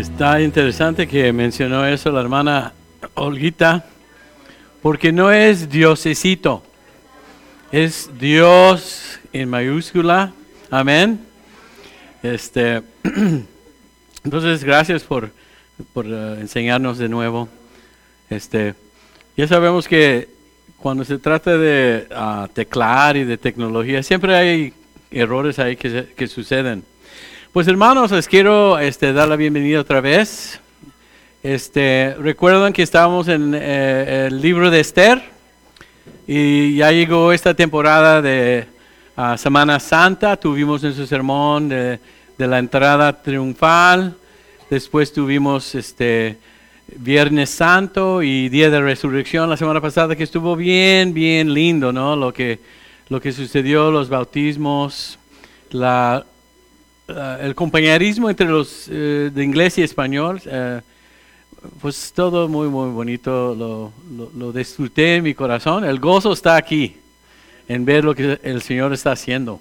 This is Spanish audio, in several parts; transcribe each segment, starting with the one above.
Está interesante que mencionó eso la hermana Olguita, porque no es diosecito, es Dios en mayúscula, amén. Este, entonces, gracias por, por uh, enseñarnos de nuevo. Este, ya sabemos que cuando se trata de uh, teclar y de tecnología, siempre hay errores ahí que, que suceden. Pues hermanos, les quiero este, dar la bienvenida otra vez. Este, recuerdan que estábamos en eh, el libro de Esther y ya llegó esta temporada de uh, Semana Santa. Tuvimos nuestro sermón de, de, la entrada triunfal. Después tuvimos este Viernes Santo y Día de Resurrección la semana pasada que estuvo bien, bien lindo, ¿no? Lo que, lo que sucedió, los bautismos, la Ah, el compañerismo entre los eh, de inglés y español, eh, pues todo muy, muy bonito, lo, lo, disfruté en mi corazón. El gozo está aquí, en ver lo que el Señor está haciendo.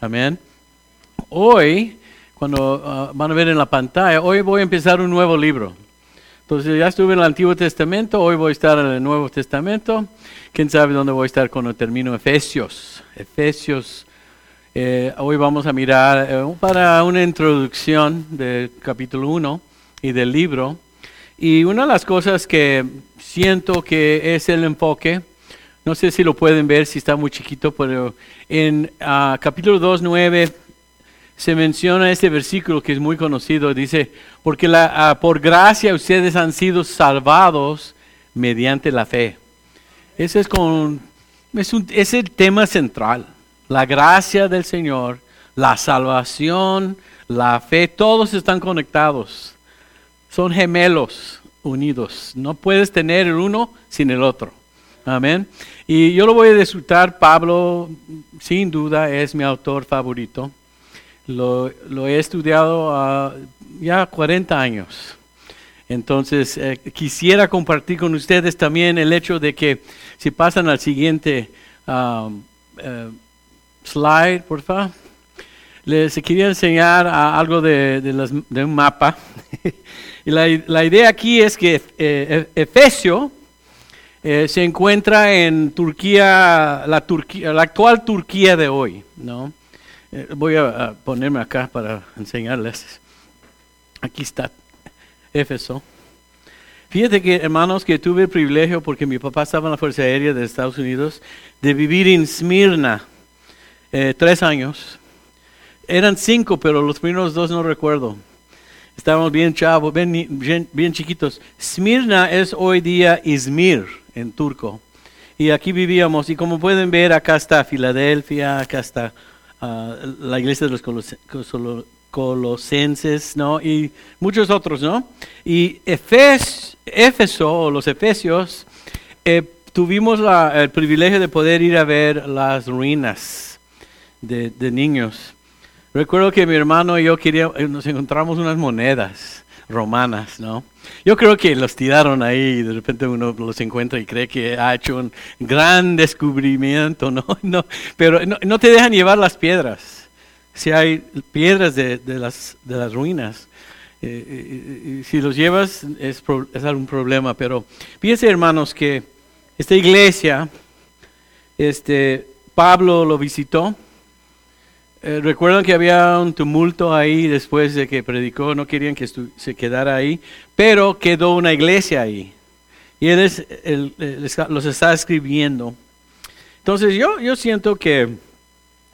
Amén. Hoy, cuando ah, van a ver en la pantalla, hoy voy a empezar un nuevo libro. Entonces ya estuve en el Antiguo Testamento, hoy voy a estar en el Nuevo Testamento. Quién sabe dónde voy a estar cuando termino Efesios. Efesios eh, hoy vamos a mirar eh, para una introducción del capítulo 1 y del libro. Y una de las cosas que siento que es el enfoque, no sé si lo pueden ver, si está muy chiquito, pero en uh, capítulo 2, 9 se menciona este versículo que es muy conocido. Dice, porque la, uh, por gracia ustedes han sido salvados mediante la fe. Ese es, con, es, un, es el tema central la gracia del Señor, la salvación, la fe, todos están conectados. Son gemelos unidos. No puedes tener el uno sin el otro. Amén. Y yo lo voy a disfrutar. Pablo, sin duda, es mi autor favorito. Lo, he estudiado uh, ya 40 años. Entonces, eh, quisiera compartir con ustedes también el hecho de que si pasan al siguiente um, eh, slide, por favor. Les quería enseñar algo de, de, un mapa. y la, la, idea aquí es que eh, e, Efesio eh, se encuentra en Turquía la, Turquía, la actual Turquía de hoy. ¿no? Eh, voy a, ponerme acá para enseñarles. Aquí está Éfeso. Fíjate que, hermanos, que tuve el privilegio, porque mi papá estaba en la Fuerza Aérea de Estados Unidos, de vivir en Smirna. Eh, tres años. Eran cinco, pero los primeros dos no recuerdo. Estábamos bien chavos, bien, bien, chiquitos. Smirna es hoy día Izmir en turco. Y aquí vivíamos. Y como pueden ver, acá está Filadelfia, acá está ah, la iglesia de los colosenses, ¿no? Y muchos otros, ¿no? Y Efes, Éfeso, o los Efesios, eh, tuvimos el privilegio de poder ir a ver las ruinas de, niños. Recuerdo que mi hermano y yo quería, eh, nos encontramos unas monedas romanas, ¿no? Yo creo que los tiraron ahí y de repente uno los encuentra y cree que ha hecho un gran descubrimiento, ¿no? no pero no, te dejan llevar las piedras. Si hay piedras de, las, de las ruinas, eh, si los llevas es, es algún problema. Pero fíjense, hermanos, que esta iglesia, este, Pablo lo visitó eh, recuerdan que había un tumulto ahí después de que predicó, no querían que se quedara ahí, pero quedó una iglesia ahí. Y él, es, los está escribiendo. Entonces yo, yo siento que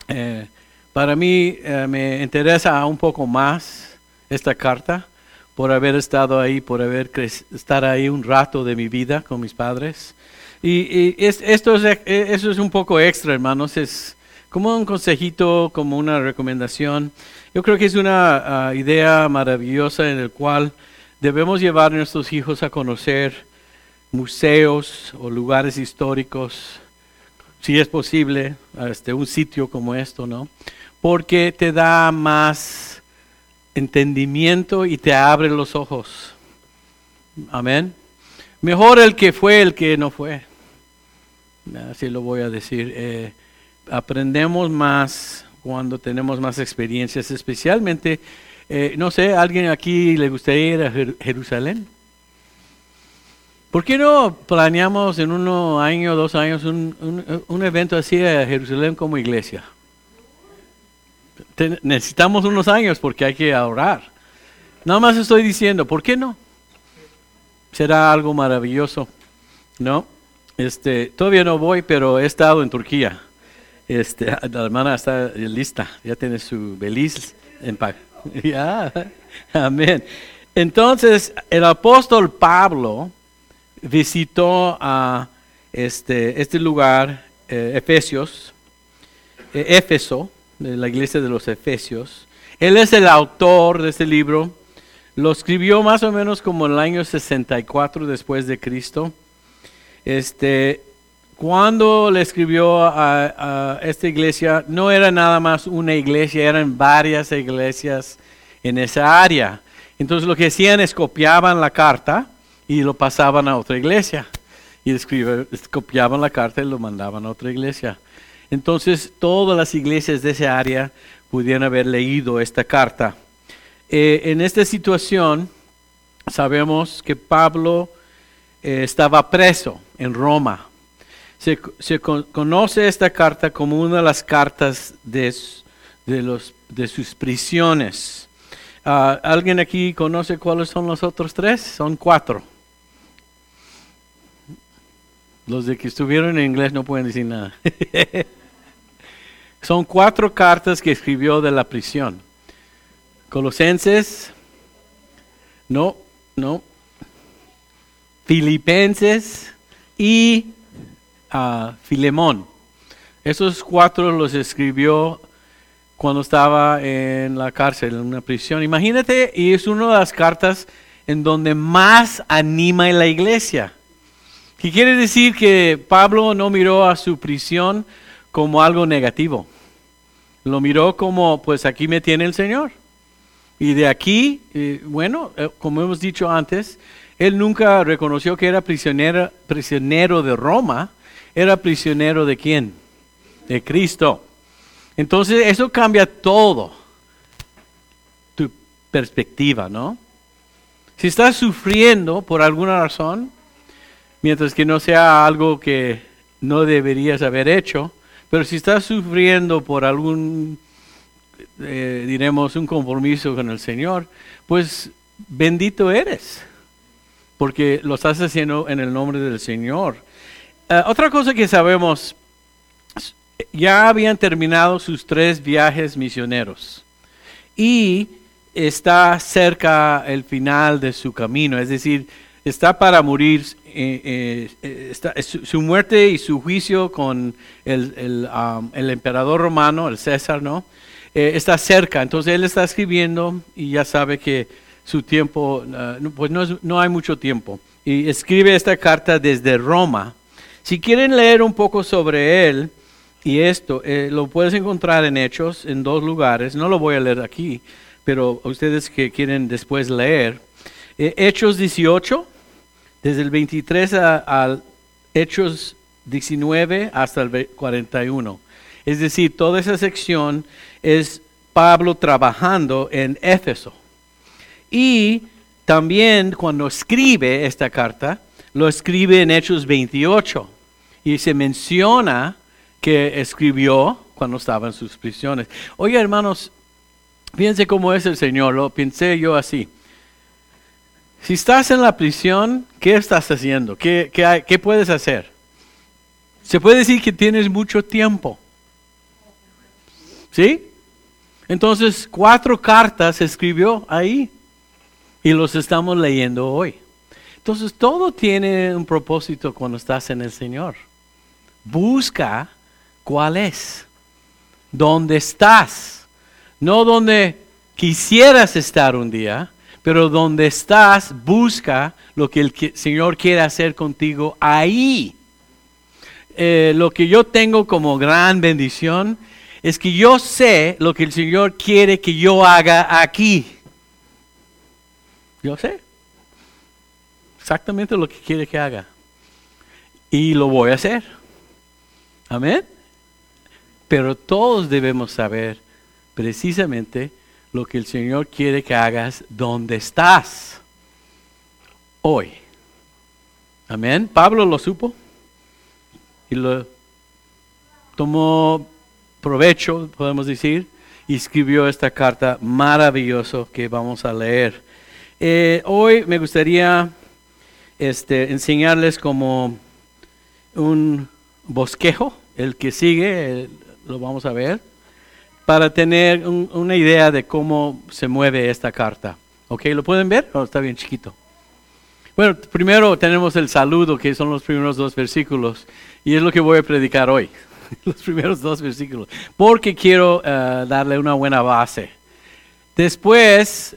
eh, para mí eh, me interesa un poco más esta carta por haber estado ahí, por haber estar ahí un rato de mi vida con mis padres. Y, esto es, eso es un poco extra, hermanos. Es, como un consejito, como una recomendación. Yo creo que es una ah, idea maravillosa en el cual debemos llevar a nuestros hijos a conocer museos o lugares históricos, si es posible, este, un sitio como esto, ¿no? Porque te da más entendimiento y te abre los ojos. Amén. Mejor el que fue el que no fue. Así lo voy a decir. Eh, aprendemos más cuando tenemos más experiencias, especialmente Eh, no sé, ¿alguien aquí le gustaría ir a Jerusalén? ¿Por qué no planeamos en unos año, dos años, un, un, evento así a Jerusalén como iglesia? necesitamos unos años porque hay que ahorrar. Nada más estoy diciendo, ¿por qué no? Será algo maravilloso, ¿no? Este, todavía no voy, pero he estado en Turquía. Este, la hermana está lista, ya tiene su beliz en paz. Ya, amén. Entonces, el apóstol Pablo visitó a este, este lugar, eh, Efesios, eh, Éfeso, la iglesia de los Efesios. Él es el autor de este libro. Lo escribió más o menos como en el año 64 después de Cristo. Este, cuando le escribió a, esta iglesia, no era nada más una iglesia, eran varias iglesias en esa área. Entonces lo que hacían es copiaban la carta y lo pasaban a otra iglesia. Y copiaban la carta y lo mandaban a otra iglesia. Entonces todas las iglesias de esa área pudieron haber leído esta carta. Eh, en esta situación sabemos que Pablo eh, estaba preso en Roma. Se, conoce esta carta como una de las cartas de, los, de sus prisiones. Ah, ¿Alguien aquí conoce cuáles son los otros tres? Son cuatro. Los de que estuvieron en inglés no pueden decir nada. son cuatro cartas que escribió de la prisión. Colosenses, no, no, Filipenses y uh, Filemón. Esos cuatro los escribió cuando estaba en la cárcel, en una prisión. Imagínate, y es una de las cartas en donde más anima en la iglesia. ¿Qué quiere decir que Pablo no miró a su prisión como algo negativo? Lo miró como, pues aquí me tiene el Señor. Y de aquí, eh, bueno, eh, como hemos dicho antes, él nunca reconoció que era prisionero, prisionero de Roma, era prisionero de quién? De Cristo. Entonces eso cambia todo tu perspectiva, ¿no? Si estás sufriendo por alguna razón, mientras que no sea algo que no deberías haber hecho, pero si estás sufriendo por algún, eh, diremos, un compromiso con el Señor, pues bendito eres porque lo estás haciendo en el nombre del Señor. Eh, otra cosa que sabemos, ya habían terminado sus tres viajes misioneros y está cerca el final de su camino, es decir, está para morir, eh, eh, su, muerte y su juicio con el, um, el, emperador romano, el César, ¿no? está cerca, entonces él está escribiendo y ya sabe que su tiempo, pues no, hay mucho tiempo. Y escribe esta carta desde Roma. Si quieren leer un poco sobre él y esto, eh, lo puedes encontrar en Hechos, en dos lugares. No lo voy a leer aquí, pero ustedes que quieren después leer. Eh, Hechos 18, desde el 23 al Hechos 19 hasta el 41. Es decir, toda esa sección es Pablo trabajando en Éfeso. Y también cuando escribe esta carta, lo escribe en Hechos 28 y se menciona que escribió cuando estaba en sus prisiones. Oye, hermanos, piense cómo es el Señor, lo pensé yo así. Si estás en la prisión, ¿qué estás haciendo? ¿Qué, qué, qué puedes hacer? Se puede decir que tienes mucho tiempo. ¿Sí? Entonces, cuatro cartas escribió ahí y los estamos leyendo hoy. Entonces todo tiene un propósito cuando estás en el Señor. Busca cuál es, dónde estás, no donde quisieras estar un día, pero donde estás, busca lo que el Señor quiere hacer contigo ahí. Eh, lo que yo tengo como gran bendición es que yo sé lo que el Señor quiere que yo haga aquí. Yo sé exactamente lo que quiere que haga. Y lo voy a hacer. Amén. Pero todos debemos saber precisamente lo que el Señor quiere que hagas donde estás hoy. Amén. Pablo lo supo y lo tomó provecho, podemos decir, y escribió esta carta maravillosa que vamos a leer. Eh, hoy me gustaría este, enseñarles como un bosquejo, el que sigue, lo vamos a ver, para tener una idea de cómo se mueve esta carta. ¿Ok? ¿Lo pueden ver? Oh, está bien chiquito. Bueno, primero tenemos el saludo, que son los primeros dos versículos, y es lo que voy a predicar hoy, los primeros dos versículos, porque quiero eh, darle una buena base. Después,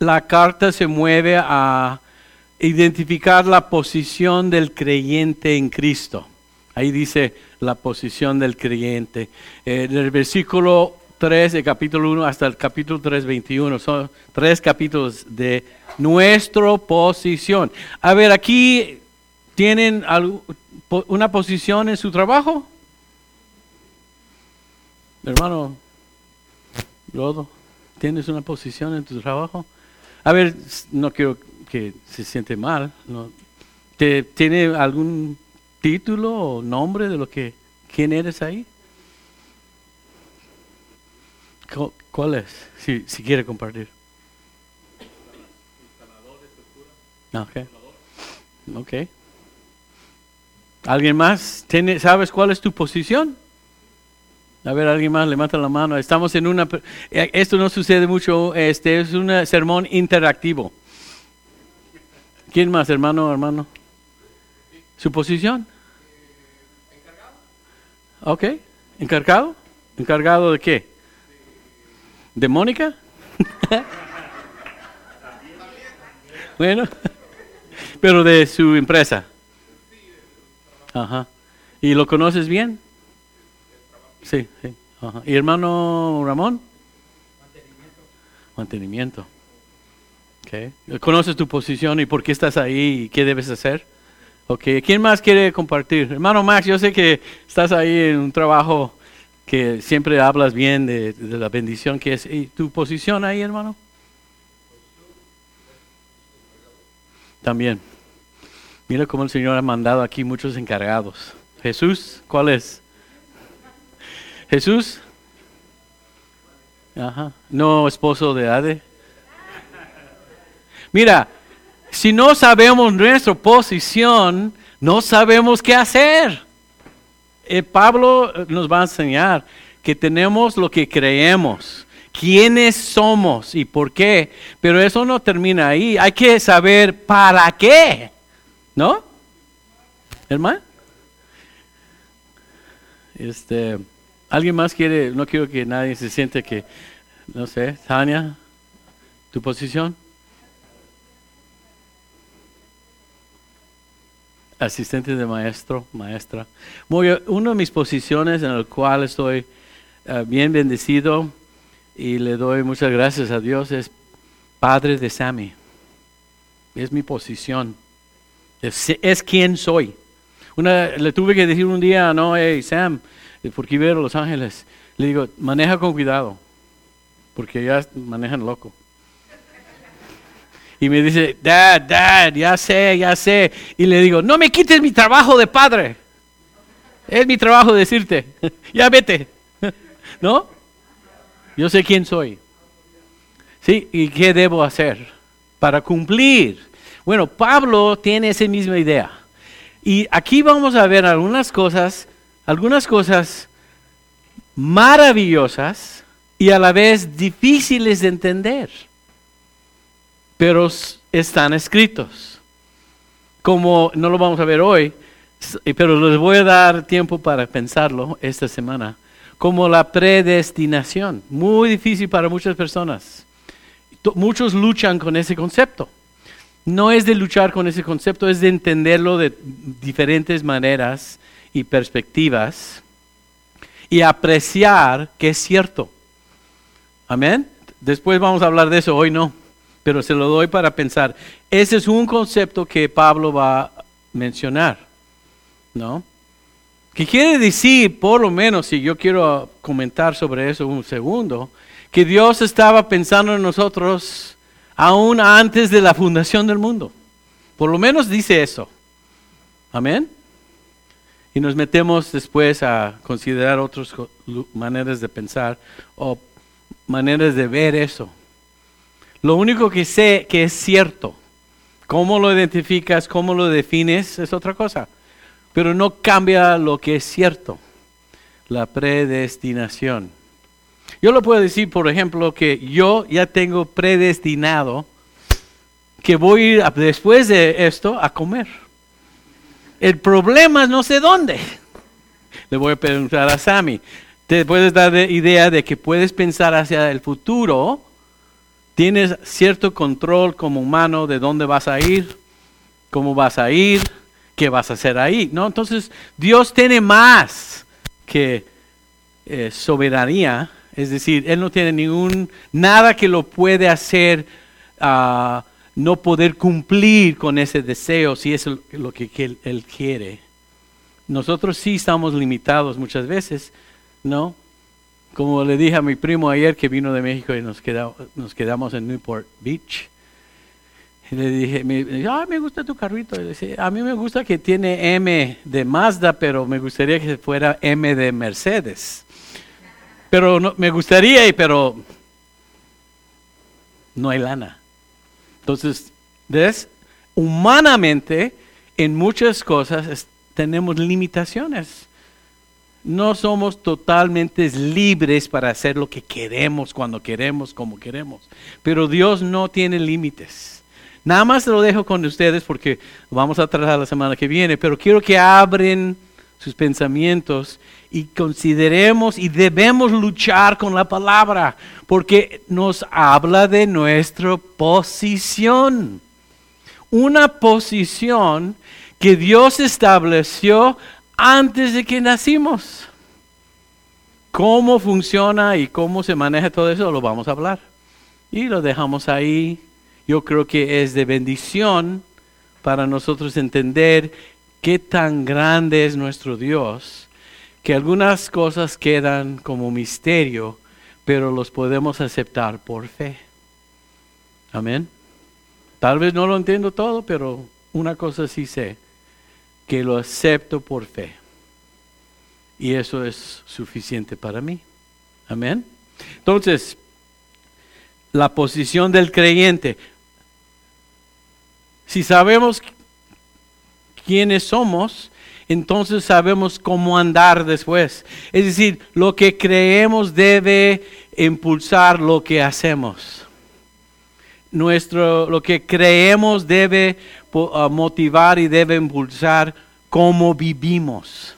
la carta se mueve a identificar la posición del creyente en Cristo. Ahí dice la posición del creyente. Eh, del versículo 3 de capítulo 1 hasta el capítulo 3, 21. Son tres capítulos de nuestra posición. A ver, aquí tienen una posición en su trabajo. Hermano, Lodo, ¿tienes una posición en tu trabajo? A ver, no quiero que se siente mal. ¿no? ¿Tiene algún título o nombre de lo que, quién eres ahí? ¿Cuál es? Si, si quiere compartir. Ok. Ok. ¿Alguien más? ¿Tiene, ¿Sabes cuál es tu posición? A ver, alguien más levanta la mano. Estamos en una... Eh, esto no sucede mucho, este es un sermón interactivo. ¿Quién más, hermano, hermano? ¿Su posición? Ok. ¿Encargado? ¿Encargado de qué? ¿De Mónica? bueno, pero de su empresa. Ajá. ¿Y lo conoces bien? Sí, sí. Ajá. ¿Y hermano Ramón? Mantenimiento. Mantenimiento. Okay. ¿Conoces tu posición y por qué estás ahí y qué debes hacer? Okay. ¿Quién más quiere compartir? Hermano Max, yo sé que estás ahí en un trabajo que siempre hablas bien de, la bendición que es. ¿Y tu posición ahí, hermano? También. Mira cómo el Señor ha mandado aquí muchos encargados. Jesús, ¿cuál es? Jesús. Ajá. No esposo de Ade. Mira, si no sabemos nuestra posición, no sabemos qué hacer. Eh, Pablo nos va a enseñar que tenemos lo que creemos, quiénes somos y por qué. Pero eso no termina ahí. Hay que saber para qué. ¿No? Hermano. Este, ¿Alguien más quiere? No quiero que nadie se siente que, no sé, Tania, tu posición. Asistente de maestro, maestra. una de mis posiciones en la cual estoy eh, bien bendecido y le doy muchas gracias a Dios es padre de Sammy. Es mi posición. Es, quien soy. Una, le tuve que decir un día, no, hey Sam, porque a Los Ángeles. Le digo, maneja con cuidado, porque ya manejan loco. Y me dice, Dad, Dad, ya sé, ya sé. Y le digo, no me quites mi trabajo de padre. Es mi trabajo decirte, ya vete. ¿No? Yo sé quién soy. ¿Sí? ¿Y qué debo hacer para cumplir? Bueno, Pablo tiene esa misma idea. Y aquí vamos a ver algunas cosas, algunas cosas maravillosas y a la vez difíciles de entender pero están escritos. Como no lo vamos a ver hoy, pero les voy a dar tiempo para pensarlo esta semana, como la predestinación, muy difícil para muchas personas. Muchos luchan con ese concepto. No es de luchar con ese concepto, es de entenderlo de diferentes maneras y perspectivas y apreciar que es cierto. Amén. Después vamos a hablar de eso, hoy no pero se lo doy para pensar. Ese es un concepto que Pablo va a mencionar, ¿no? ¿Qué quiere decir, por lo menos, si yo quiero comentar sobre eso un segundo, que Dios estaba pensando en nosotros aún antes de la fundación del mundo. Por lo menos dice eso. Amén. Y nos metemos después a considerar otras maneras de pensar o maneras de ver eso. Lo único que sé que es cierto, cómo lo identificas, cómo lo defines, es otra cosa. Pero no cambia lo que es cierto, la predestinación. Yo lo puedo decir, por ejemplo, que yo ya tengo predestinado que voy a después de esto a comer. El problema es no sé dónde. Le voy a preguntar a Sammy. Te puedes dar idea de que puedes pensar hacia el futuro. Tienes cierto control como humano de dónde vas a ir, cómo vas a ir, qué vas a hacer ahí. ¿no? Entonces, Dios tiene más que eh, soberanía. Es decir, Él no tiene ningún, nada que lo puede hacer. Uh, no poder cumplir con ese deseo si es lo que, él, quiere. Nosotros sí estamos limitados muchas veces, ¿no? Como le dije a mi primo ayer que vino de México y nos, quedamos, en Newport Beach. Le dije, me, ah, me gusta tu carrito. a mí me gusta que tiene M de Mazda, pero me gustaría que fuera M de Mercedes. Pero no, me gustaría, pero no hay lana. Entonces, ¿ves? Humanamente, en muchas cosas tenemos limitaciones. No somos totalmente libres para hacer lo que queremos, cuando queremos, como queremos. Pero Dios no tiene límites. Nada más lo dejo con ustedes porque vamos a tratar la semana que viene, pero quiero que abren sus pensamientos y consideremos y debemos luchar con la palabra, porque nos habla de nuestra posición. Una posición que Dios estableció antes de que nacimos. Cómo funciona y cómo se maneja todo eso lo vamos a hablar. Y lo dejamos ahí. Yo creo que es de bendición para nosotros entender qué tan grande es nuestro Dios, que algunas cosas quedan como misterio, pero los podemos aceptar por fe. Amén. Tal vez no lo entiendo todo, pero una cosa sí sé, que lo acepto por fe. Y eso es suficiente para mí. Amén. Entonces, la posición del creyente. Si sabemos quiénes somos, entonces sabemos cómo andar después. Es decir, lo que creemos debe impulsar lo que hacemos. Nuestro, lo que creemos debe motivar y debe impulsar cómo vivimos.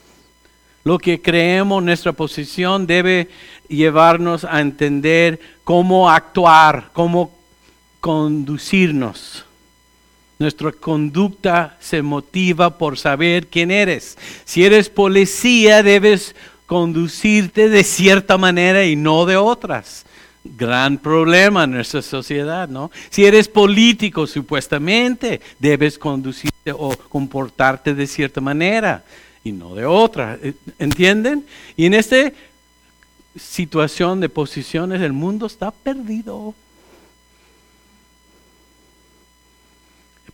Lo que creemos, nuestra posición debe llevarnos a entender cómo actuar, cómo conducirnos. Nuestra conducta se motiva por saber quién eres. Si eres policía, debes conducirte de cierta manera y no de otras. Gran problema en nuestra sociedad, ¿no? Si eres político, supuestamente, debes conducirte o comportarte de cierta manera y no de otra. ¿Entienden? Y en esta situación de posiciones, el mundo está perdido.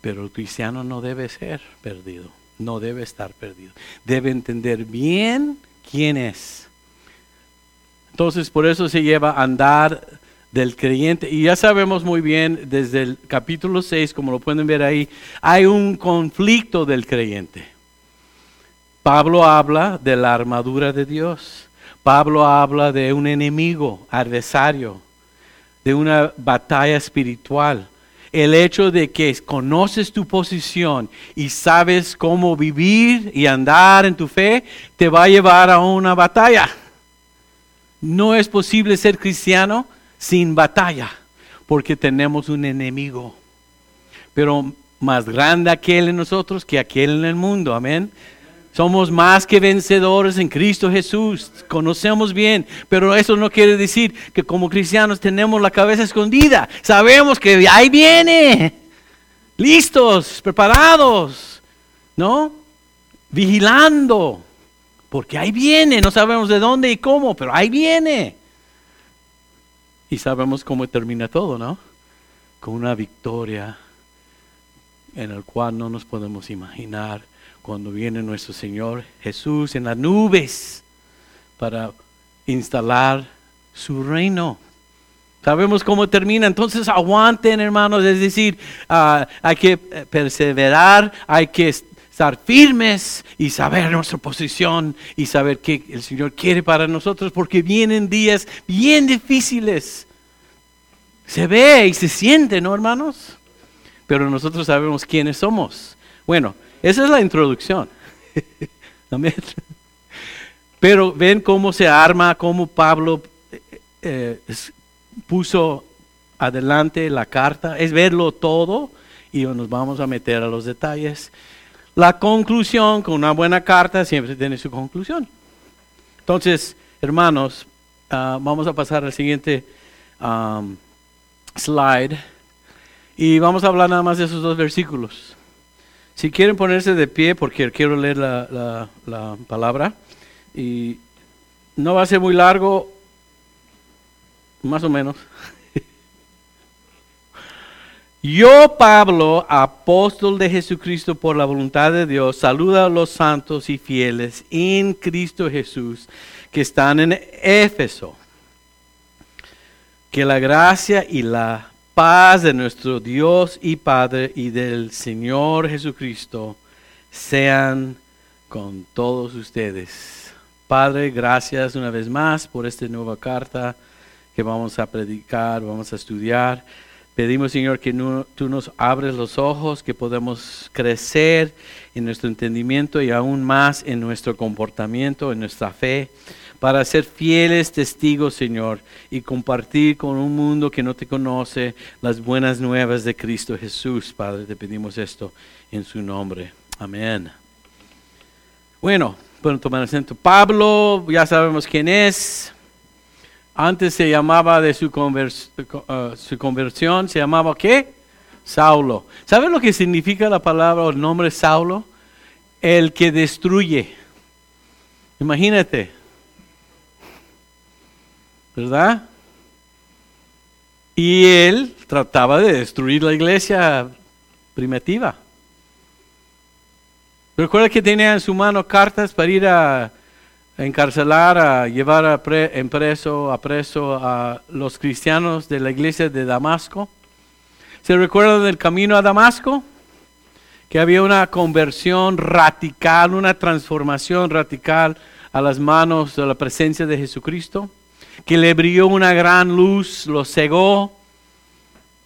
Pero el cristiano no debe ser perdido, no debe estar perdido. Debe entender bien quién es. Entonces, por eso se lleva a andar del creyente. Y ya sabemos muy bien, desde el capítulo 6, como lo pueden ver ahí, hay un conflicto del creyente. Pablo habla de la armadura de Dios. Pablo habla de un enemigo, adversario, de una batalla espiritual el hecho de que conoces tu posición y sabes cómo vivir y andar en tu fe, te va a llevar a una batalla. No es posible ser cristiano sin batalla, porque tenemos un enemigo. Pero más grande aquel en nosotros que aquel en el mundo. Amén. Somos más que vencedores en Cristo Jesús. Conocemos bien, pero eso no quiere decir que como cristianos tenemos la cabeza escondida. Sabemos que ahí viene. Listos, preparados, ¿no? Vigilando. Porque ahí viene, no sabemos de dónde y cómo, pero ahí viene. Y sabemos cómo termina todo, ¿no? Con una victoria en el cual no nos podemos imaginar cuando viene nuestro Señor Jesús en las nubes para instalar su reino. Sabemos cómo termina, entonces aguanten hermanos, es decir, ah, hay que perseverar, hay que estar firmes y saber nuestra posición y saber qué el Señor quiere para nosotros, porque vienen días bien difíciles. Se ve y se siente, ¿no hermanos? Pero nosotros sabemos quiénes somos. Bueno, esa es la introducción. Pero ven cómo se arma, cómo Pablo eh, puso adelante la carta, es verlo todo y nos vamos a meter a los detalles. La conclusión con una buena carta siempre tiene su conclusión. Entonces, hermanos, ah, vamos a pasar al siguiente slide y vamos a hablar nada más de esos dos versículos. Si quieren ponerse de pie, porque quiero leer la, la palabra, y no va a ser muy largo, más o menos. Yo, Pablo, apóstol de Jesucristo por la voluntad de Dios, saluda a los santos y fieles en Cristo Jesús que están en Éfeso. Que la gracia y la paz de nuestro Dios y Padre y del Señor Jesucristo sean con todos ustedes. Padre, gracias una vez más por esta nueva carta que vamos a predicar, vamos a estudiar. Pedimos, Señor, que tú nos abres los ojos, que podamos crecer en nuestro entendimiento y aún más en nuestro comportamiento, en nuestra fe, para ser fieles testigos, Señor, y compartir con un mundo que no te conoce las buenas nuevas de Cristo Jesús. Padre, te pedimos esto en su nombre. Amén. Bueno, bueno, tomar asiento. Pablo, ya sabemos quién es. Antes se llamaba de su, uh, su conversión, se llamaba ¿qué? Saulo. ¿Sabe lo que significa la palabra o el nombre Saulo? El que destruye. Imagínate. ¿Verdad? Y él trataba de destruir la iglesia primitiva. Recuerda que tenía en su mano cartas para ir a encarcelar, a llevar a, en preso, a preso a los cristianos de la iglesia de Damasco. ¿Se recuerdan del camino a Damasco? Que había una conversión radical, una transformación radical a las manos de la presencia de Jesucristo, que le brilló una gran luz, lo cegó,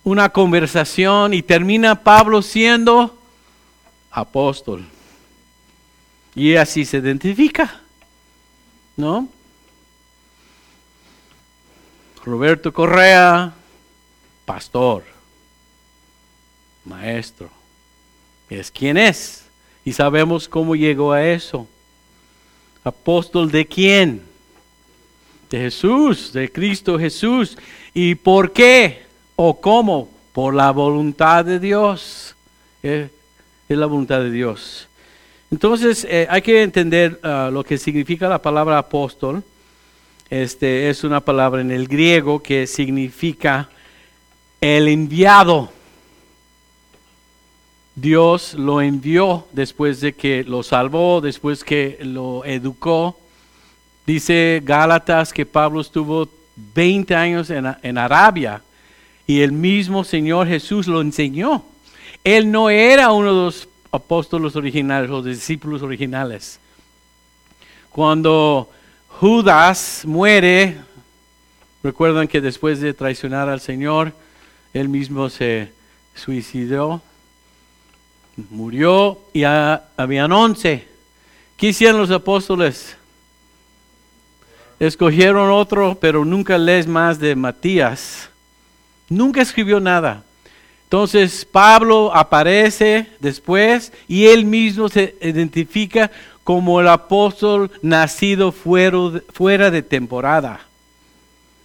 una conversación y termina Pablo siendo apóstol. Y así se identifica. ¿No? Roberto Correa, pastor, maestro. Es quien es. Y sabemos cómo llegó a eso. Apóstol de quién? De Jesús, de Cristo Jesús. ¿Y por qué? ¿O cómo? Por la voluntad de Dios. Es la voluntad de Dios. Entonces eh, hay que entender ah, lo que significa la palabra apóstol. Este es una palabra en el griego que significa el enviado. Dios lo envió después de que lo salvó, después que lo educó. Dice Gálatas que Pablo estuvo 20 años en, en Arabia y el mismo Señor Jesús lo enseñó. Él no era uno de los apóstoles originales, los discípulos originales. Cuando Judas muere, recuerdan que después de traicionar al Señor, él mismo se suicidó, murió y habían once. ¿Qué hicieron los apóstoles? Escogieron otro, pero nunca lees más de Matías. Nunca escribió nada. Entonces Pablo aparece después y él mismo se identifica como el apóstol nacido fuera, de temporada.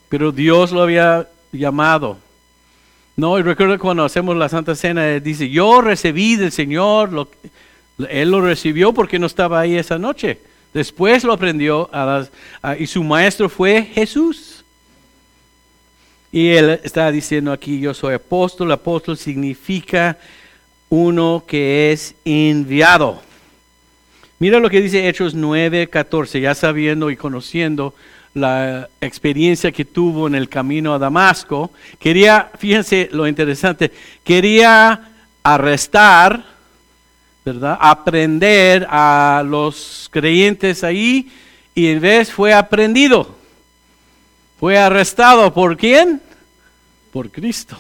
Pero Dios lo había llamado. No, y recuerdo cuando hacemos la Santa Cena, dice, yo recibí del Señor, él lo recibió porque no estaba ahí esa noche. Después lo aprendió y su maestro fue Jesús. Y él está diciendo aquí, yo soy apóstol. Apóstol significa uno que es enviado. Mira lo que dice Hechos 9, 14, ya sabiendo y conociendo la experiencia que tuvo en el camino a Damasco. Quería, fíjense lo interesante, quería arrestar, ¿verdad? Aprender a los creyentes ahí y en vez fue aprendido. Fue arrestado por quién? Por Cristo.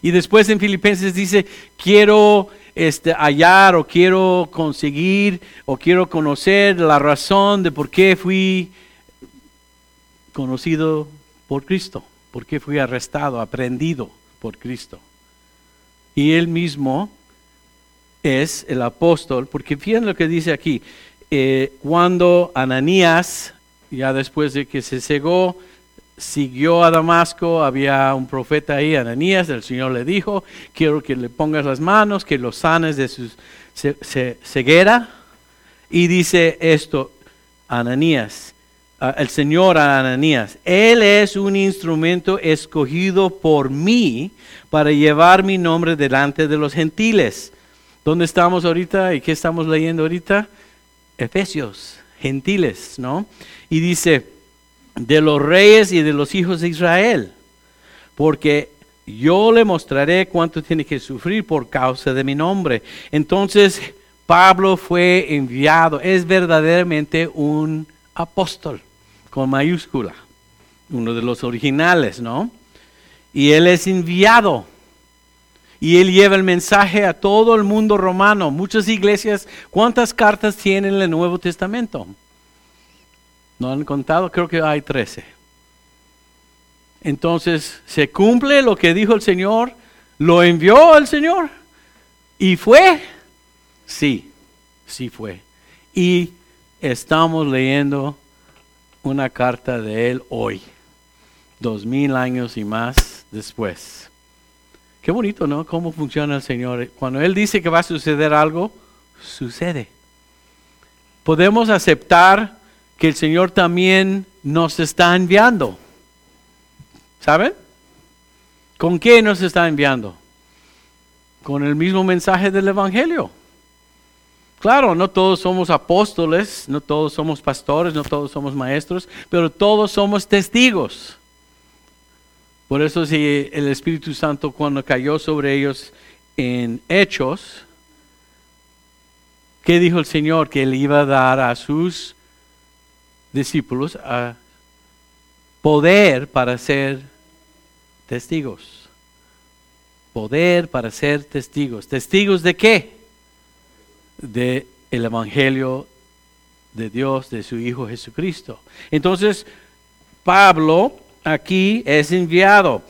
Y después en Filipenses dice, quiero este, hallar o quiero conseguir o quiero conocer la razón de por qué fui conocido por Cristo, por qué fui arrestado, aprendido por Cristo. Y él mismo es el apóstol, porque fíjense lo que dice aquí, eh, cuando Ananías, ya después de que se cegó, siguió a Damasco, había un profeta ahí, Ananías, el Señor le dijo, quiero que le pongas las manos, que lo sanes de su ceguera. Y dice esto, Ananías, el Señor a Ananías, Él es un instrumento escogido por mí para llevar mi nombre delante de los gentiles. ¿Dónde estamos ahorita y qué estamos leyendo ahorita? Efesios, gentiles, ¿no? Y dice, de los reyes y de los hijos de Israel, porque yo le mostraré cuánto tiene que sufrir por causa de mi nombre. Entonces Pablo fue enviado, es verdaderamente un apóstol, con mayúscula, uno de los originales, ¿no? Y él es enviado. Y él lleva el mensaje a todo el mundo romano. Muchas iglesias, ¿cuántas cartas tienen en el Nuevo Testamento? ¿No han contado? Creo que hay 13. Entonces, ¿se cumple lo que dijo el Señor? ¿Lo envió el Señor? ¿Y fue? Sí, sí fue. Y estamos leyendo una carta de Él hoy, dos mil años y más después. Qué bonito, ¿no? Cómo funciona el Señor. Cuando Él dice que va a suceder algo, sucede. Podemos aceptar que el Señor también nos está enviando. ¿Saben? ¿Con qué nos está enviando? Con el mismo mensaje del Evangelio. Claro, no todos somos apóstoles, no todos somos pastores, no todos somos maestros, pero todos somos testigos. Por eso si el Espíritu Santo cuando cayó sobre ellos en hechos, ¿qué dijo el Señor? Que él iba a dar a sus discípulos a poder para ser testigos. Poder para ser testigos. ¿Testigos de qué? De el Evangelio de Dios, de su Hijo Jesucristo. Entonces, Pablo aquí es enviado.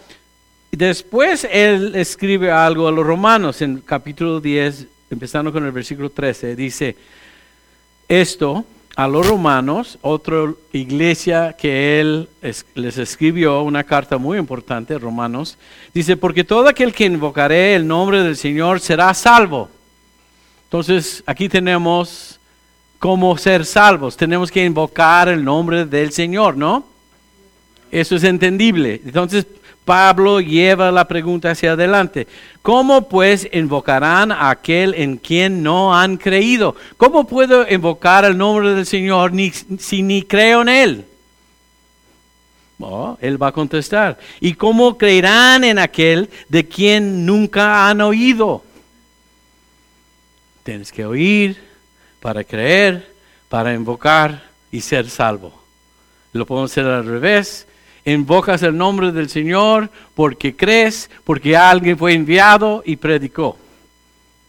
Después él escribe algo a los romanos en capítulo 10, empezando con el versículo 13. Dice, esto a los romanos, otra iglesia que él les escribió una carta muy importante, Romanos, dice, porque todo aquel que invocaré el nombre del Señor será salvo. Entonces, aquí tenemos cómo ser salvos. Tenemos que invocar el nombre del Señor, ¿no? Eso es entendible. Entonces, Pablo lleva la pregunta hacia adelante. ¿Cómo pues invocarán a aquel en quien no han creído? ¿Cómo puedo invocar el nombre del Señor si ni creo en Él? él va a contestar. ¿Y cómo creerán en aquel de quien nunca han oído? Tienes que oír para creer, para invocar y ser salvo. Lo podemos hacer al revés invocas el nombre del Señor porque crees, porque alguien fue enviado y predicó.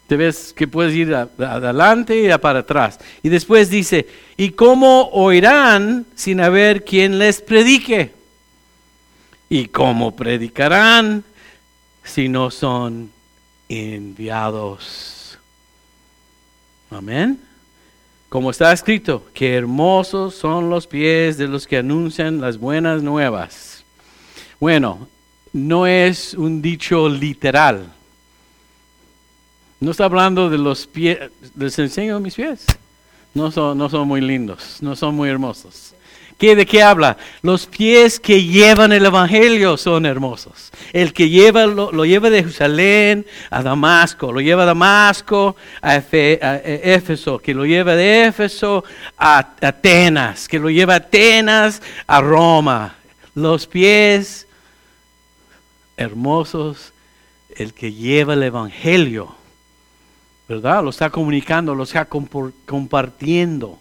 Te ves que puedes ir adelante y para atrás. Y después dice, ¿y cómo oirán sin haber quien les predique? ¿Y cómo predicarán si no son enviados? Amén. Como está escrito, que hermosos son los pies de los que anuncian las buenas nuevas. Bueno, no es un dicho literal. No está hablando de los pies, les enseño mis pies. No son, no son muy lindos, no son muy hermosos. ¿Qué, ¿De qué habla? Los pies que llevan el Evangelio son hermosos. El que lleva, lo, lleva de Jerusalén a Damasco, lo lleva a Damasco a, Éfeso, que lo lleva de Éfeso a Atenas, que lo lleva a Atenas a Roma. Los pies hermosos, el que lleva el Evangelio, ¿verdad? Lo está comunicando, lo está compartiendo.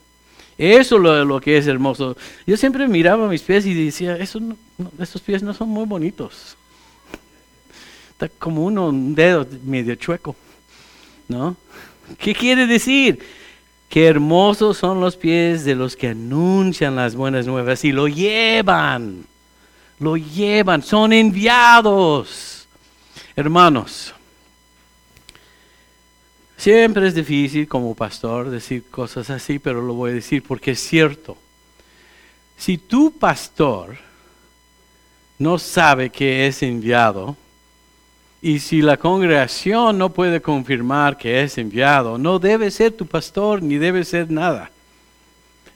Eso es lo, que es hermoso. Yo siempre miraba mis pies y decía, Eso estos pies no son muy bonitos. Está como uno, un dedo medio chueco. ¿No? ¿Qué quiere decir? Qué hermosos son los pies de los que anuncian las buenas nuevas y lo llevan. Lo llevan, son enviados. Hermanos, Siempre es difícil como pastor decir cosas así, pero lo voy a decir porque es cierto. Si tu pastor no sabe que es enviado, y si la congregación no puede confirmar que es enviado, no debe ser tu pastor ni debe ser nada.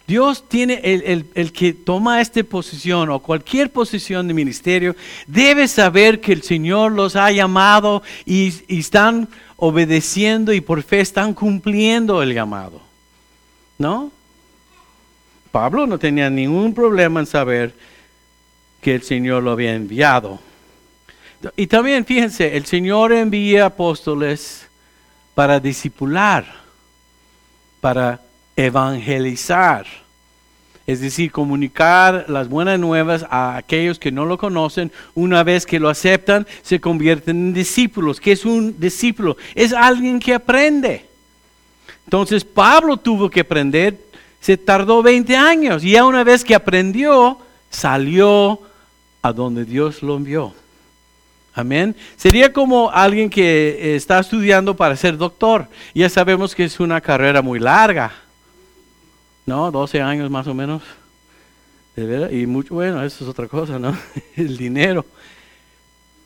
Dios tiene, el, que toma esta posición o cualquier posición de ministerio, debe saber que el Señor los ha llamado y, y están obedeciendo y por fe están cumpliendo el llamado. ¿No? Pablo no tenía ningún problema en saber que el Señor lo había enviado. Y también fíjense, el Señor envía apóstoles para discipular, para evangelizar es decir, comunicar las buenas nuevas a aquellos que no lo conocen. Una vez que lo aceptan, se convierten en discípulos. ¿Qué es un discípulo? Es alguien que aprende. Entonces Pablo tuvo que aprender, se tardó 20 años y ya una vez que aprendió, salió a donde Dios lo envió. Amén. Sería como alguien que está estudiando para ser doctor. Ya sabemos que es una carrera muy larga. No, 12 años más o menos. De verdad, y mucho, bueno, eso es otra cosa, ¿no? El dinero.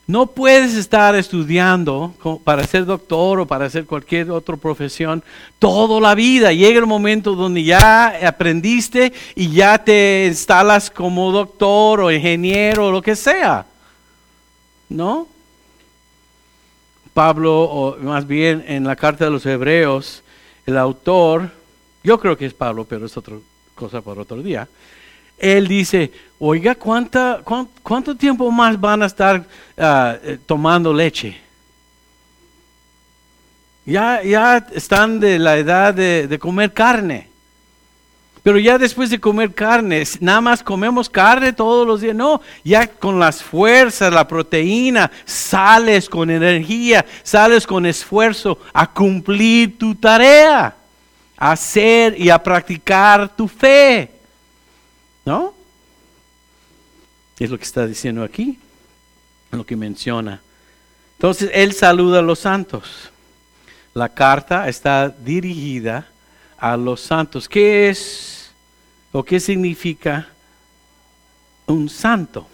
No puedes estar estudiando para ser doctor o para hacer cualquier otra profesión toda la vida. Llega el momento donde ya aprendiste y ya te instalas como doctor o ingeniero o lo que sea. ¿No? Pablo, o más bien en la carta de los Hebreos, el autor yo creo que es Pablo, pero es otra cosa para otro día. Él dice, oiga, ¿cuánta, ¿cuánto tiempo más van a estar ah, eh, tomando leche? Ya, ya están de la edad de, de comer carne. Pero ya después de comer carne, nada más comemos carne todos los días. No, ya con las fuerzas, la proteína, sales con energía, sales con esfuerzo a cumplir tu tarea a hacer y a practicar tu fe. ¿No? Es lo que está diciendo aquí, lo que menciona. Entonces, él saluda a los santos. La carta está dirigida a los santos. ¿Qué es o qué significa un santo?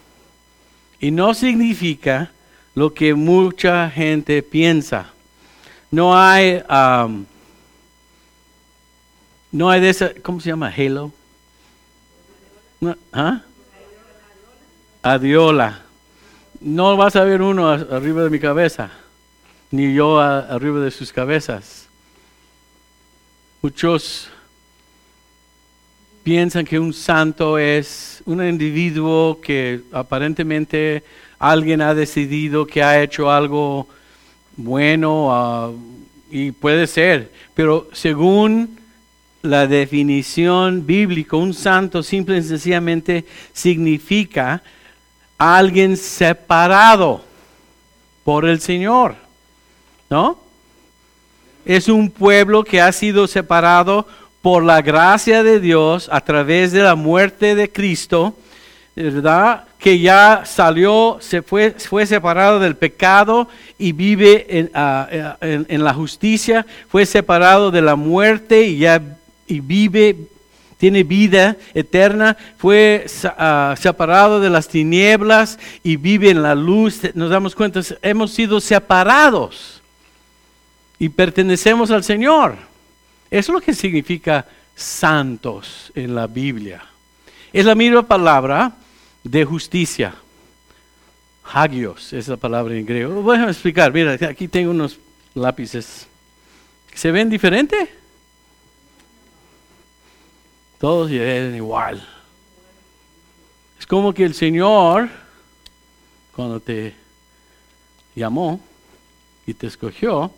Y no significa lo que mucha gente piensa. No hay no hay de esa, ¿cómo se llama? Halo. ¿Ah? Adiola. No vas a ver uno arriba de mi cabeza, ni yo arriba de sus cabezas. Muchos piensan que un santo es un individuo que aparentemente alguien ha decidido que ha hecho algo bueno ah, y puede ser, pero según la definición bíblica, un santo simple y sencillamente significa alguien separado por el Señor. ¿No? Es un pueblo que ha sido separado por la gracia de Dios a través de la muerte de Cristo, ¿verdad? Que ya salió, se fue, fue separado del pecado y vive ah, en, en la justicia, fue separado de la muerte y ya y vive, tiene vida eterna, fue ah, separado de las tinieblas y vive en la luz. Nos damos cuenta, hemos sido separados y pertenecemos al Señor. Eso es lo que significa santos en la Biblia. Es la misma palabra de justicia. Hagios es la palabra en griego. Voy a explicar. Mira, aquí tengo unos lápices. ¿Se ven diferente? Todos ven igual. Es como que el Señor, cuando te llamó y te escogió,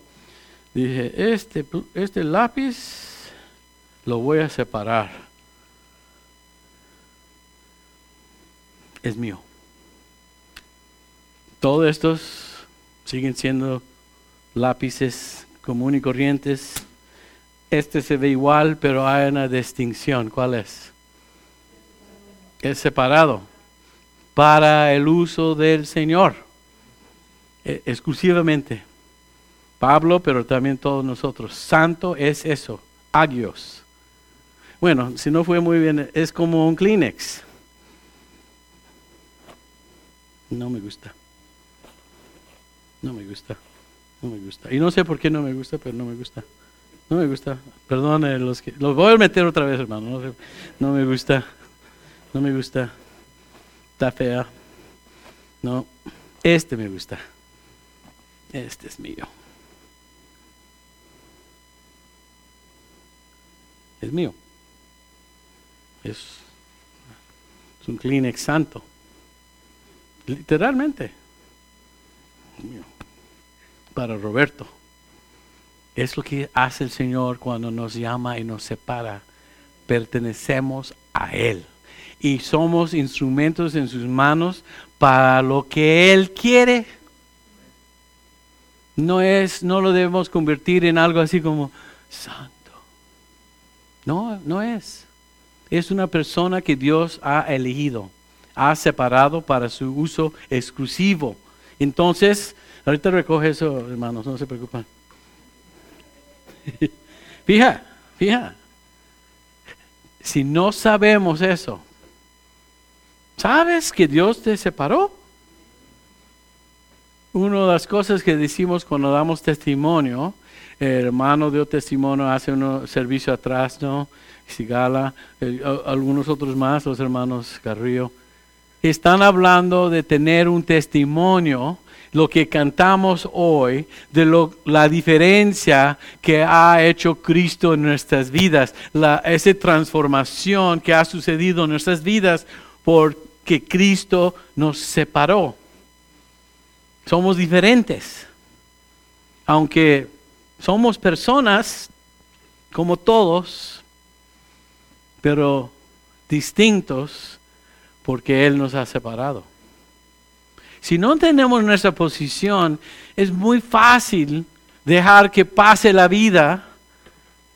dije, este, este lápiz lo voy a separar. Es mío. Todos estos siguen siendo lápices comunes y corrientes. Este se ve igual, pero hay una distinción. ¿Cuál es? Es separado para el uso del Señor, e, exclusivamente. Pablo, pero también todos nosotros. Santo es eso, agios. Bueno, si no fue muy bien, es como un Kleenex. No me gusta. No me gusta. No me gusta. Y no sé por qué no me gusta, pero no me gusta. No me gusta. Perdón, los que. Los voy a meter otra vez, hermano. No, no me gusta. No me gusta. Está fea. No. Este me gusta. Este es mío. Es mío. Es, es un Kleenex santo. Literalmente para Roberto. Es lo que hace el Señor cuando nos llama y nos separa. Pertenecemos a Él. Y somos instrumentos en sus manos para lo que Él quiere. No es, no lo debemos convertir en algo así como santo. No, no es. Es una persona que Dios ha elegido, ha separado para su uso exclusivo entonces, ahorita recoge eso, hermanos, no se preocupen. fija, fija. Si no sabemos eso, ¿sabes que Dios te separó? Una de las cosas que decimos cuando damos testimonio, el hermano dio testimonio, hace un servicio atrás, ¿no? Sigala, algunos otros más, los hermanos Carrillo están hablando de tener un testimonio, lo que cantamos hoy, de lo, la diferencia que ha hecho Cristo en nuestras vidas, la, esa transformación que ha sucedido en nuestras vidas porque Cristo nos separó. Somos diferentes, aunque somos personas como todos, pero distintos porque Él nos ha separado. Si no tenemos nuestra posición, es muy fácil dejar que pase la vida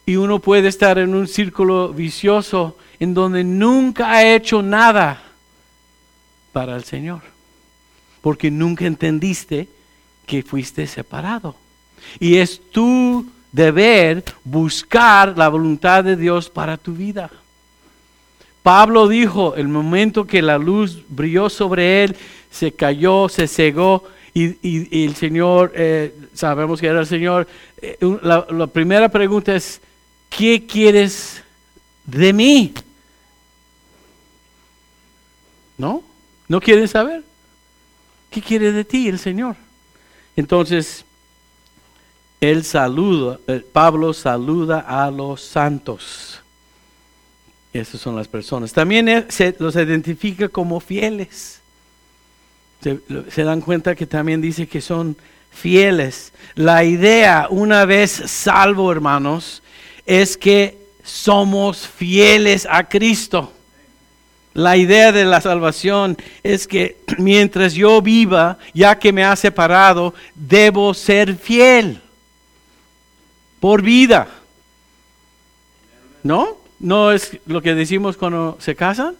y uno puede estar en un círculo vicioso en donde nunca ha hecho nada para el Señor, porque nunca entendiste que fuiste separado. Y es tu deber buscar la voluntad de Dios para tu vida. Pablo dijo, el momento que la luz brilló sobre él, se cayó, se cegó y, el Señor, eh, sabemos que era el Señor. Eh, la, la primera pregunta es, ¿qué quieres de mí? ¿No? ¿No quieren saber? ¿Qué quiere de ti el Señor? Entonces, él saluda, eh, Pablo saluda a los santos. Esas son las personas. También se los identifica como fieles. Se, dan cuenta que también dice que son fieles. La idea, una vez salvo, hermanos, es que somos fieles a Cristo. La idea de la salvación es que mientras yo viva, ya que me ha separado, debo ser fiel por vida. ¿No? ¿No es lo que decimos cuando se casan?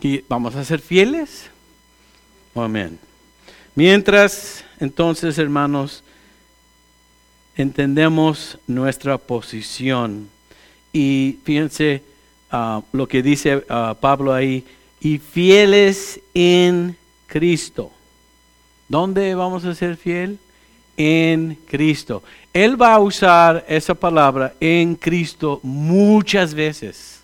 Que vamos a ser fieles. Amén. Mientras, entonces, hermanos, entendemos nuestra posición. Y fíjense ah, lo que dice ah, Pablo ahí, y fieles en Cristo. ¿Dónde vamos a ser fiel? en Cristo. Él va a usar esa palabra en Cristo muchas veces.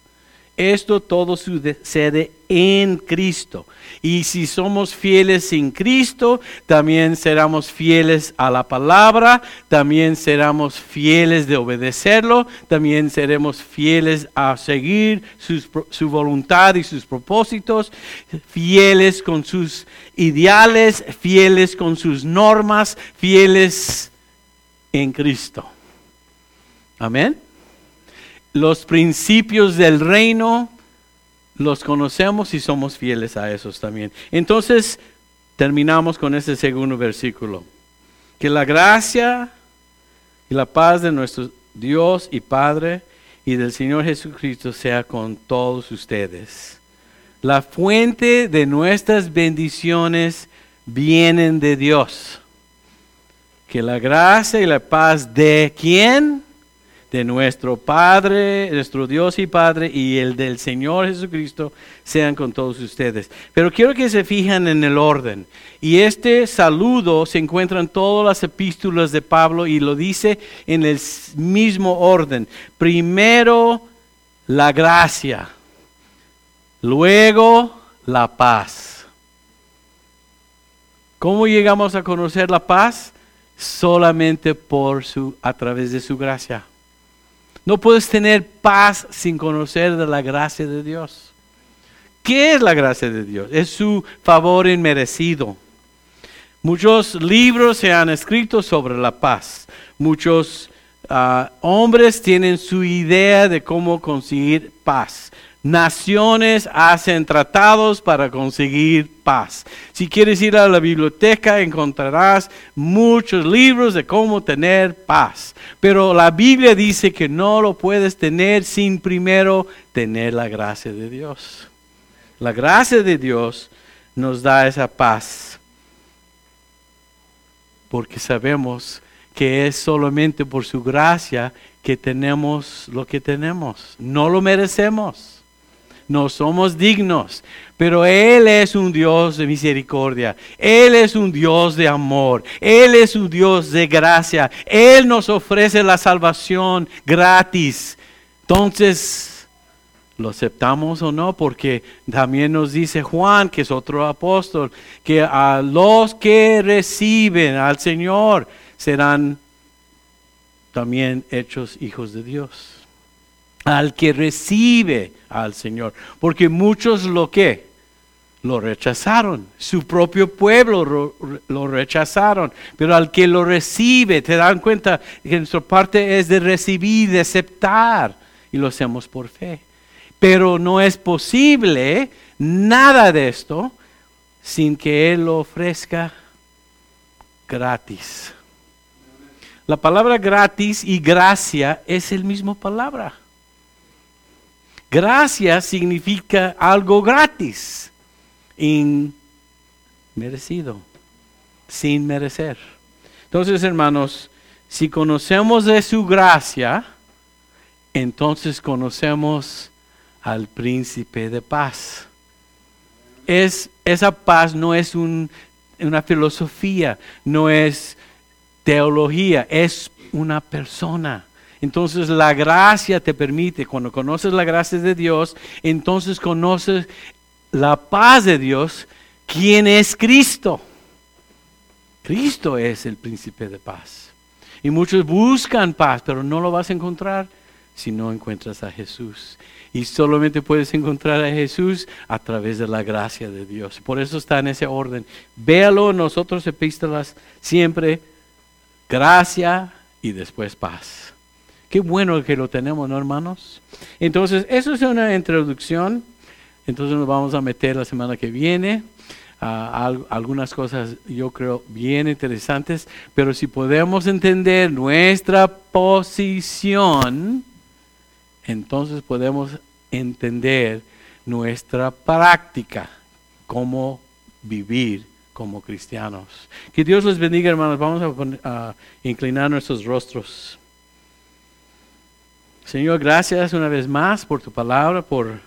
Esto todo sucede en Cristo. Y si somos fieles en Cristo, también seremos fieles a la palabra, también seremos fieles de obedecerlo, también seremos fieles a seguir su voluntad y sus propósitos, fieles con sus ideales, fieles con sus normas, fieles en Cristo. Amén. Los principios del reino los conocemos y somos fieles a esos también. Entonces, terminamos con ese segundo versículo. Que la gracia y la paz de nuestro Dios y Padre y del Señor Jesucristo sea con todos ustedes. La fuente de nuestras bendiciones vienen de Dios. Que la gracia y la paz de quién? De nuestro Padre, nuestro Dios y Padre y el del Señor Jesucristo sean con todos ustedes. Pero quiero que se fijen en el orden. Y este saludo se encuentra en todas las epístolas de Pablo y lo dice en el mismo orden. Primero la gracia, luego la paz. ¿Cómo llegamos a conocer la paz? Solamente por su a través de su gracia. No puedes tener paz sin conocer de la gracia de Dios. ¿Qué es la gracia de Dios? Es su favor inmerecido. Muchos libros se han escrito sobre la paz. Muchos ah, hombres tienen su idea de cómo conseguir paz. Naciones hacen tratados para conseguir paz. Si quieres ir a la biblioteca encontrarás muchos libros de cómo tener paz. Pero la Biblia dice que no lo puedes tener sin primero tener la gracia de Dios. La gracia de Dios nos da esa paz. Porque sabemos que es solamente por su gracia que tenemos lo que tenemos. No lo merecemos no somos dignos, pero Él es un Dios de misericordia, Él es un Dios de amor, Él es un Dios de gracia, Él nos ofrece la salvación gratis. Entonces, ¿lo aceptamos o no? Porque también nos dice Juan, que es otro apóstol, que a los que reciben al Señor serán también hechos hijos de Dios al que recibe al Señor. Porque muchos lo que lo rechazaron, su propio pueblo lo, rechazaron, pero al que lo recibe, te dan cuenta que nuestra parte es de recibir, de aceptar, y lo hacemos por fe. Pero no es posible nada de esto sin que Él lo ofrezca gratis. La palabra gratis y gracia es el mismo palabra. Gracia significa algo gratis, inmerecido, sin merecer. Entonces, hermanos, si conocemos de su gracia, entonces conocemos al príncipe de paz. Es, esa paz no es una filosofía, no es teología, es una persona. Entonces la gracia te permite, cuando conoces la gracia de Dios, entonces conoces la paz de Dios, ¿quién es Cristo? Cristo es el príncipe de paz. Y muchos buscan paz, pero no lo vas a encontrar si no encuentras a Jesús. Y solamente puedes encontrar a Jesús a través de la gracia de Dios. Por eso está en ese orden. Véalo nosotros epístolas siempre gracia y después paz. Qué bueno que lo tenemos, ¿no, hermanos? Entonces, eso es una introducción. Entonces nos vamos a meter la semana que viene a, algunas cosas, yo creo, bien interesantes. Pero si podemos entender nuestra posición, entonces podemos entender nuestra práctica, cómo vivir como cristianos. Que Dios les bendiga, hermanos. Vamos a inclinar nuestros rostros. Señor, gracias una vez más por tu palabra, por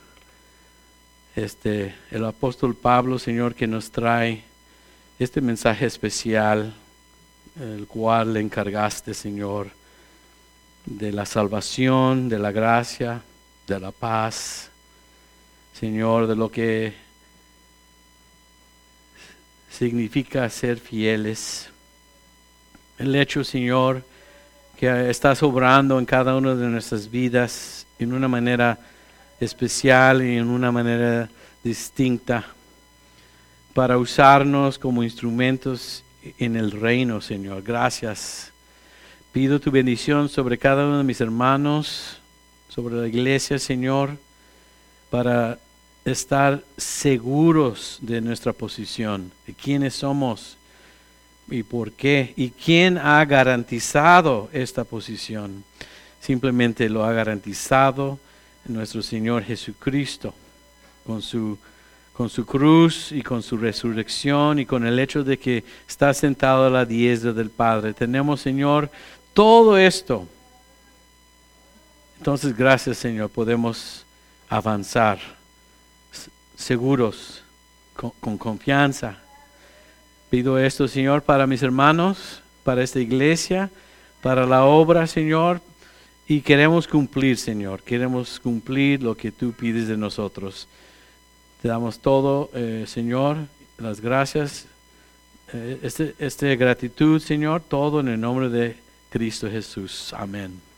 este el apóstol Pablo, Señor, que nos trae este mensaje especial el cual le encargaste, Señor, de la salvación, de la gracia, de la paz, Señor, de lo que significa ser fieles. El hecho, Señor, que estás obrando en cada una de nuestras vidas en una manera especial y en una manera distinta para usarnos como instrumentos en el reino, Señor. Gracias. Pido tu bendición sobre cada uno de mis hermanos, sobre la iglesia, Señor, para estar seguros de nuestra posición, de quiénes somos y por qué, y quién ha garantizado esta posición. Simplemente lo ha garantizado nuestro Señor Jesucristo con su con su cruz y con su resurrección y con el hecho de que está sentado a la diestra del Padre. Tenemos, Señor, todo esto. Entonces, gracias, Señor, podemos avanzar seguros, con, confianza. Pido esto, Señor, para mis hermanos, para esta iglesia, para la obra, Señor, y queremos cumplir, Señor, queremos cumplir lo que tú pides de nosotros. Te damos todo, eh, Señor, las gracias, eh, este, esta gratitud, Señor, todo en el nombre de Cristo Jesús. Amén.